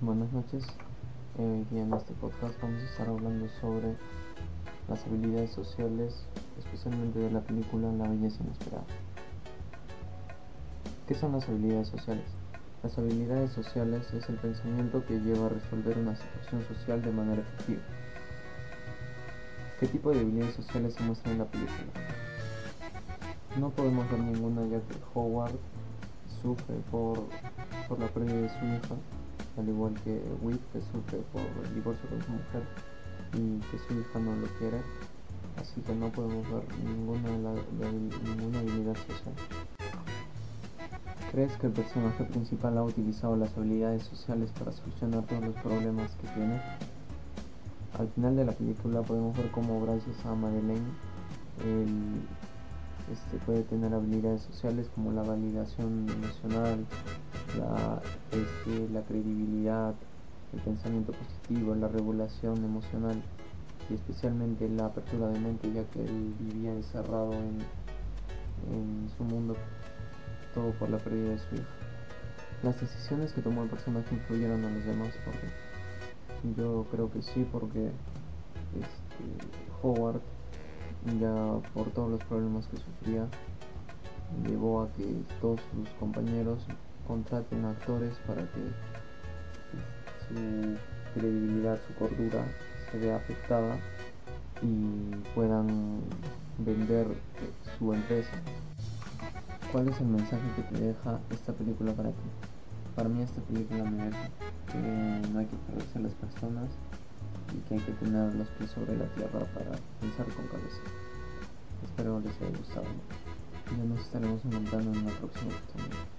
Buenas noches. Hoy día en este podcast vamos a estar hablando sobre las habilidades sociales, especialmente de la película La belleza inesperada. ¿Qué son las habilidades sociales? Las habilidades sociales es el pensamiento que lleva a resolver una situación social de manera efectiva. ¿Qué tipo de habilidades sociales se muestran en la película? No podemos ver ninguna ya que Howard sufre por, por la pérdida de su hija, al igual que Whit que sufre por el divorcio con su mujer y que su hija no lo quiere, así que no podemos ver ninguna, ninguna habilidad social. ¿Crees que el personaje principal ha utilizado las habilidades sociales para solucionar todos los problemas que tiene? Al final de la película podemos ver cómo gracias a Madeleine él este, puede tener habilidades sociales como la validación emocional, la, este, la credibilidad, el pensamiento positivo, la regulación emocional y especialmente la apertura de mente ya que él vivía encerrado en, en su mundo todo por la pérdida de su hija. Las decisiones que tomó el personaje influyeron a los demás porque yo creo que sí porque este, Howard ya por todos los problemas que sufría llevó a que todos sus compañeros contraten actores para que su credibilidad, su cordura se vea afectada y puedan vender su empresa. ¿Cuál es el mensaje que te deja esta película para ti? Para mí esta película me deja que no hay que perderse a las personas y que hay que tener los pies sobre la tierra para pensar con cabeza. Espero les haya gustado. Ya nos estaremos encontrando en la próxima oportunidad.